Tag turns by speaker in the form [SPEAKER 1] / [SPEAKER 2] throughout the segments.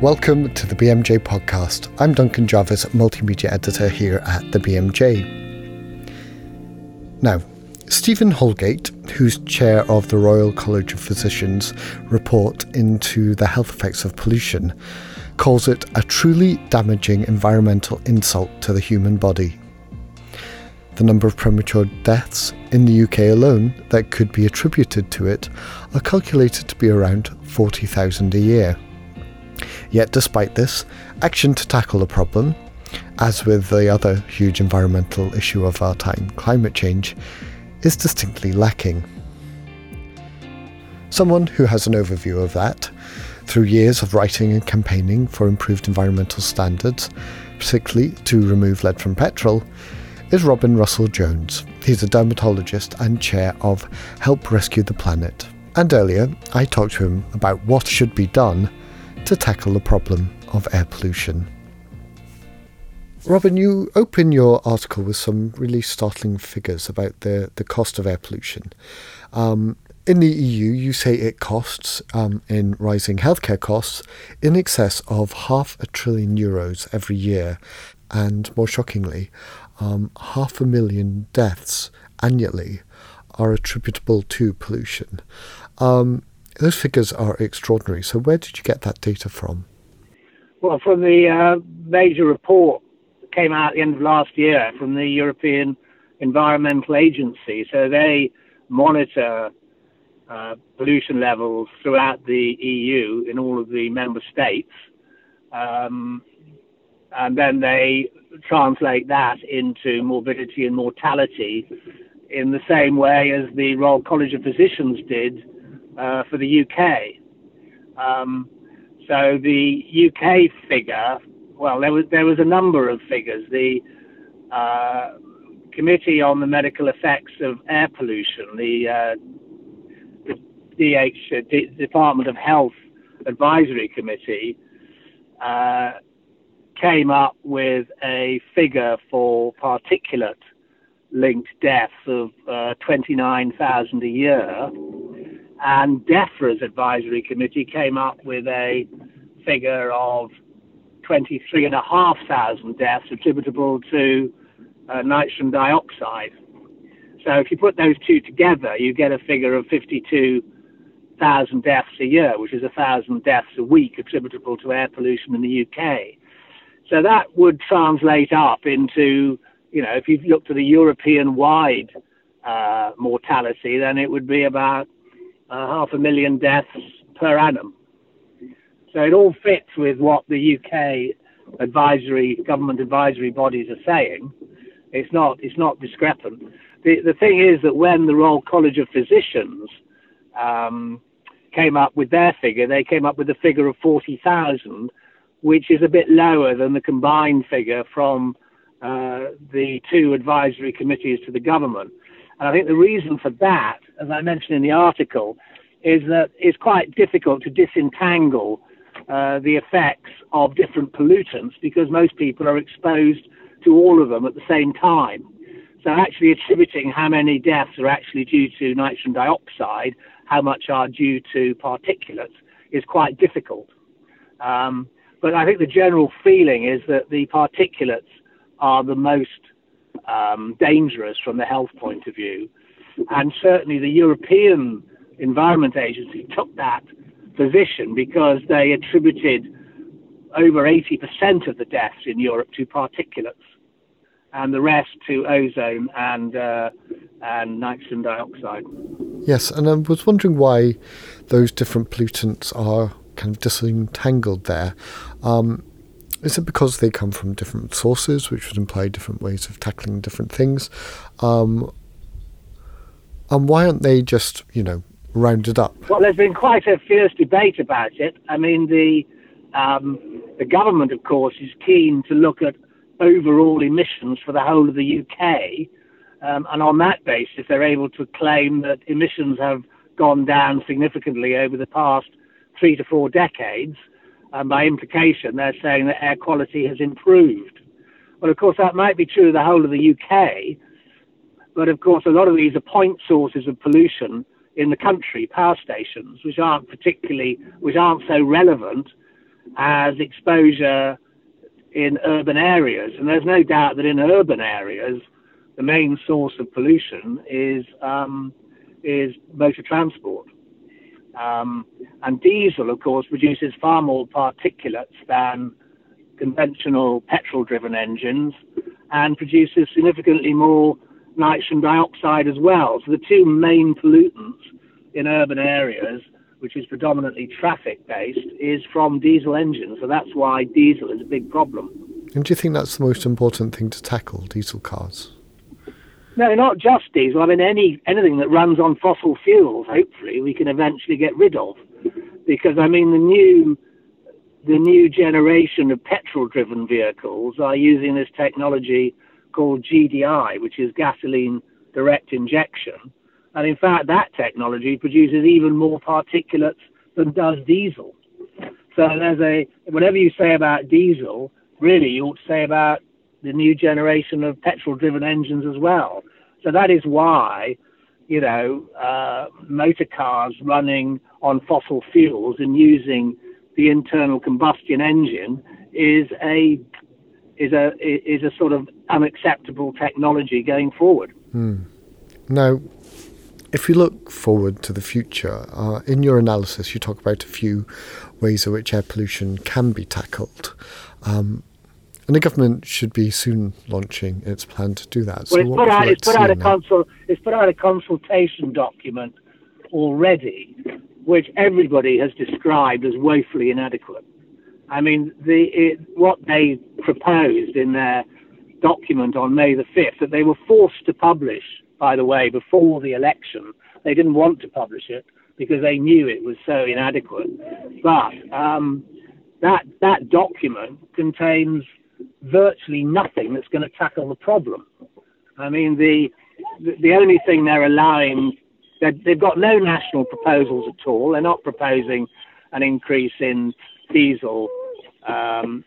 [SPEAKER 1] Welcome to the BMJ podcast. I'm Duncan Jarvis, multimedia editor here at the BMJ. Now, Stephen Holgate, who's chair of the Royal College of Physicians report into the health effects of pollution, calls it a truly damaging environmental insult to the human body. The number of premature deaths in the UK alone that could be attributed to it are calculated to be around 40,000 a year. Yet, despite this, action to tackle the problem, as with the other huge environmental issue of our time, climate change, is distinctly lacking. Someone who has an overview of that, through years of writing and campaigning for improved environmental standards, particularly to remove lead from petrol, is Robin Russell Jones. He's a dermatologist and chair of Help Rescue the Planet. And earlier, I talked to him about what should be done to tackle the problem of air pollution. Robin, you open your article with some really startling figures about the, the cost of air pollution. Um, in the EU, you say it costs, um, in rising healthcare costs, in excess of half a trillion euros every year. And more shockingly, um, half a million deaths annually are attributable to pollution. Um, those figures are extraordinary. So, where did you get that data from?
[SPEAKER 2] Well, from the uh, major report that came out at the end of last year from the European Environmental Agency. So, they monitor uh, pollution levels throughout the EU in all of the member states. Um, and then they translate that into morbidity and mortality in the same way as the Royal College of Physicians did uh, for the UK. Um, so the UK figure, well, there was there was a number of figures. The uh, Committee on the Medical Effects of Air Pollution, the, uh, the DH uh, D- Department of Health Advisory Committee, uh, came up with a figure for particulate linked deaths of uh, 29,000 a year and DEFRA's advisory committee came up with a figure of 23,500 deaths attributable to uh, nitrogen dioxide. So if you put those two together, you get a figure of 52,000 deaths a year, which is 1,000 deaths a week attributable to air pollution in the UK. So that would translate up into, you know, if you looked at the European wide uh, mortality, then it would be about uh, half a million deaths per annum. So it all fits with what the UK advisory government advisory bodies are saying. It's not it's not discrepant. The the thing is that when the Royal College of Physicians um, came up with their figure, they came up with a figure of forty thousand, which is a bit lower than the combined figure from uh, the two advisory committees to the government. And I think the reason for that, as I mentioned in the article, is that it's quite difficult to disentangle uh, the effects of different pollutants because most people are exposed to all of them at the same time. So actually attributing how many deaths are actually due to nitrogen dioxide, how much are due to particulates, is quite difficult. Um, but I think the general feeling is that the particulates are the most um, dangerous from the health point of view. And certainly the European Environment Agency took that position because they attributed over 80% of the deaths in Europe to particulates and the rest to ozone and uh, and nitrogen dioxide.
[SPEAKER 1] Yes, and I was wondering why those different pollutants are kind of disentangled there. Um, is it because they come from different sources, which would imply different ways of tackling different things? Um, and why aren't they just, you know, rounded up?
[SPEAKER 2] Well, there's been quite a fierce debate about it. I mean, the um, the government, of course, is keen to look at overall emissions for the whole of the UK, um, and on that basis, they're able to claim that emissions have gone down significantly over the past three to four decades and by implication, they're saying that air quality has improved. Well, of course, that might be true of the whole of the UK, but of course, a lot of these are point sources of pollution in the country, power stations, which aren't particularly, which aren't so relevant as exposure in urban areas. And there's no doubt that in urban areas, the main source of pollution is um, is motor transport. Um, and diesel, of course, produces far more particulates than conventional petrol-driven engines, and produces significantly more nitrogen dioxide as well. So the two main pollutants in urban areas, which is predominantly traffic-based, is from diesel engines. So that's why diesel is a big problem.
[SPEAKER 1] And do you think that's the most important thing to tackle, diesel cars?
[SPEAKER 2] No, not just diesel. I mean, any anything that runs on fossil fuels. Hopefully, we can eventually get rid of, because I mean, the new the new generation of petrol-driven vehicles are using this technology called GDI, which is gasoline direct injection, and in fact, that technology produces even more particulates than does diesel. So there's a whatever you say about diesel, really you ought to say about the new generation of petrol driven engines as well. So that is why, you know, uh, motor cars running on fossil fuels and using the internal combustion engine is a is a is a sort of unacceptable technology going forward.
[SPEAKER 1] Hmm. Now, if we look forward to the future, uh, in your analysis, you talk about a few ways in which air pollution can be tackled. Um, and the government should be soon launching its plan to do that.
[SPEAKER 2] So well, it's put, out, it's, put out a consul, it's put out a consultation document already, which everybody has described as woefully inadequate. I mean, the, it, what they proposed in their document on May the 5th, that they were forced to publish, by the way, before the election. They didn't want to publish it because they knew it was so inadequate. But um, that, that document contains virtually nothing that's going to tackle the problem. I mean, the the only thing they're allowing, they've got no national proposals at all. They're not proposing an increase in diesel um,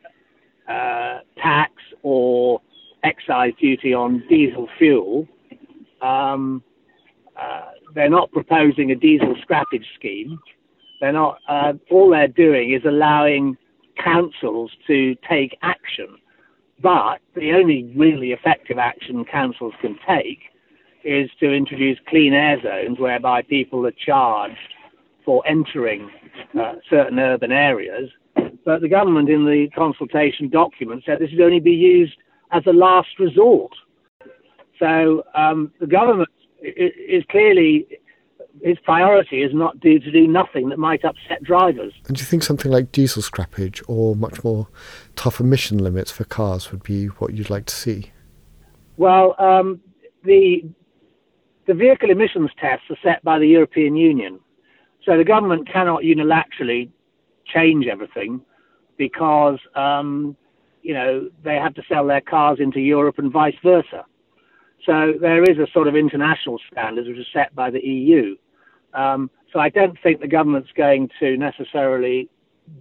[SPEAKER 2] uh, tax or excise duty on diesel fuel. Um, uh, they're not proposing a diesel scrappage scheme. They're not. Uh, all they're doing is allowing councils to take action but the only really effective action councils can take is to introduce clean air zones whereby people are charged for entering uh, certain urban areas. But the government in the consultation document said this should only be used as a last resort. So um, the government is clearly his priority is not do, to do nothing that might upset drivers.
[SPEAKER 1] And do you think something like diesel scrappage or much more tough emission limits for cars would be what you'd like to see?
[SPEAKER 2] Well, um, the the vehicle emissions tests are set by the European Union, so the government cannot unilaterally change everything because um, you know they have to sell their cars into Europe and vice versa. So there is a sort of international standard which is set by the EU. Um, so I don't think the government's going to necessarily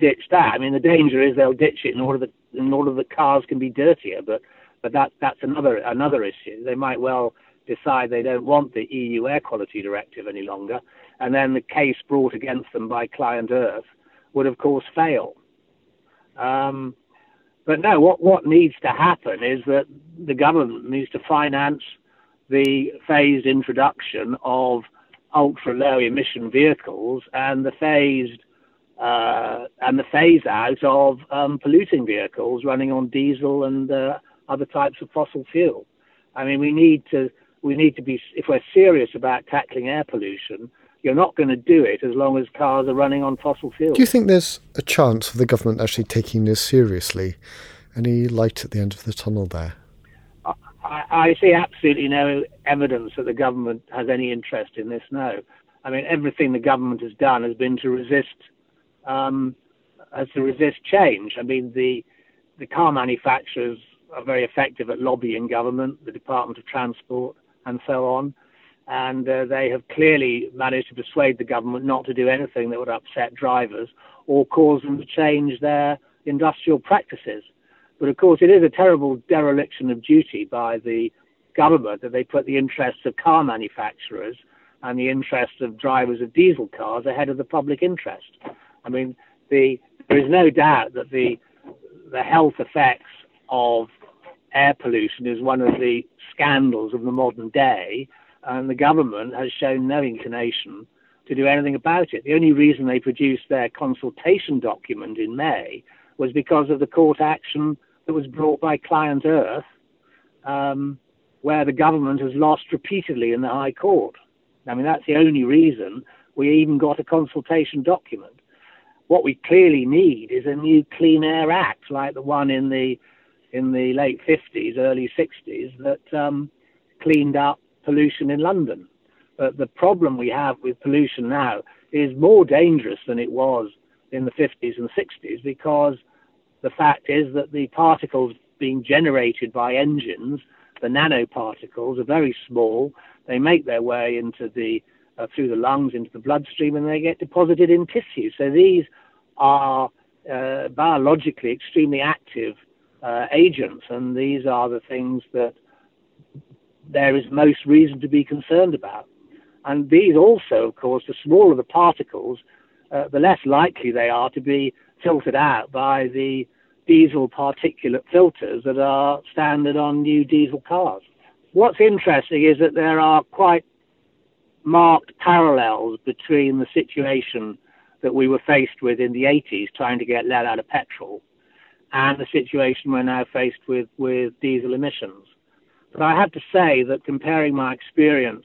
[SPEAKER 2] ditch that. I mean, the danger is they'll ditch it in order that in order that cars can be dirtier, but but that that's another another issue. They might well decide they don't want the EU air quality directive any longer, and then the case brought against them by ClientEarth would of course fail. Um, but no, what what needs to happen is that the government needs to finance the phased introduction of ultra low emission vehicles and the phased uh, and the phase out of um, polluting vehicles running on diesel and uh, other types of fossil fuel. I mean, we need to we need to be if we're serious about tackling air pollution. You're not going to do it as long as cars are running on fossil fuel.
[SPEAKER 1] Do you think there's a chance of the government actually taking this seriously? Any light at the end of the tunnel there?
[SPEAKER 2] I, I see absolutely no evidence that the government has any interest in this. No, I mean everything the government has done has been to resist, um, has to resist change. I mean the the car manufacturers are very effective at lobbying government, the Department of Transport, and so on. And uh, they have clearly managed to persuade the government not to do anything that would upset drivers or cause them to change their industrial practices. But of course, it is a terrible dereliction of duty by the government that they put the interests of car manufacturers and the interests of drivers of diesel cars ahead of the public interest. I mean, the there is no doubt that the the health effects of air pollution is one of the scandals of the modern day, and the government has shown no inclination to do anything about it. The only reason they produced their consultation document in May was because of the court action that was brought by ClientEarth, um, where the government has lost repeatedly in the High Court. I mean, that's the only reason we even got a consultation document. What we clearly need is a new Clean Air Act, like the one in the in the late 50s, early 60s, that um, cleaned up pollution in London. But the problem we have with pollution now is more dangerous than it was in the 50s and 60s because the fact is that the particles being generated by engines, the nanoparticles, are very small. They make their way into the uh, through the lungs into the bloodstream and they get deposited in tissue. So these are uh, biologically extremely active uh, agents, and these are the things that there is most reason to be concerned about. And these also, of course, the smaller the particles, uh, the less likely they are to be filtered out by the diesel particulate filters that are standard on new diesel cars. What's interesting is that there are quite marked parallels between the situation that we were faced with in the 80s trying to get lead out of petrol and the situation we're now faced with with diesel emissions. But I have to say that comparing my experience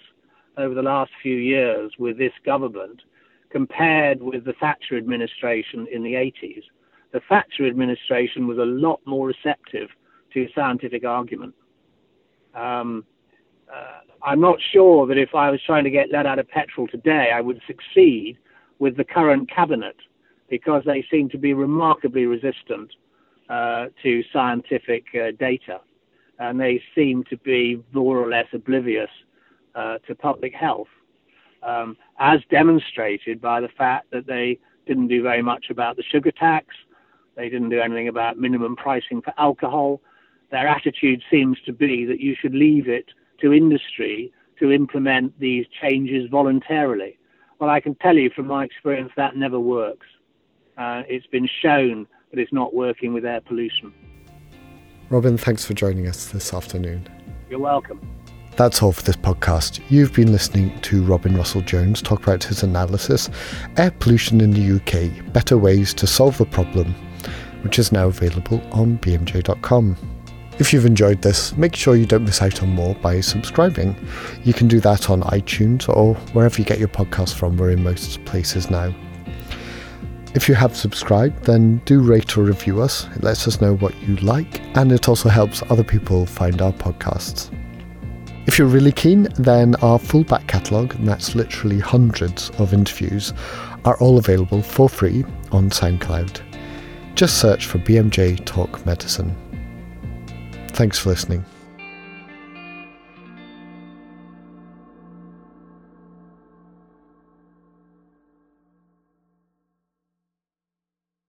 [SPEAKER 2] over the last few years with this government compared with the Thatcher administration in the 80s, the Thatcher administration was a lot more receptive to scientific argument. Um, uh, I'm not sure that if I was trying to get lead out of petrol today, I would succeed with the current cabinet because they seem to be remarkably resistant uh, to scientific uh, data, and they seem to be more or less oblivious uh, to public health, um, as demonstrated by the fact that they didn't do very much about the sugar tax, they didn't do anything about minimum pricing for alcohol. Their attitude seems to be that you should leave it to industry to implement these changes voluntarily. Well, I can tell you from my experience that never works. Uh, it's been shown that it's not working with air pollution.
[SPEAKER 1] Robin, thanks for joining us this afternoon.
[SPEAKER 2] You're welcome.
[SPEAKER 1] That's all for this podcast. You've been listening to Robin Russell Jones talk about his analysis, Air Pollution in the UK Better Ways to Solve the Problem, which is now available on bmj.com. If you've enjoyed this, make sure you don't miss out on more by subscribing. You can do that on iTunes or wherever you get your podcasts from, we're in most places now. If you have subscribed, then do rate or review us. It lets us know what you like, and it also helps other people find our podcasts. If you're really keen, then our full back catalogue, and that's literally hundreds of interviews, are all available for free on SoundCloud. Just search for BMJ Talk Medicine. Thanks for listening.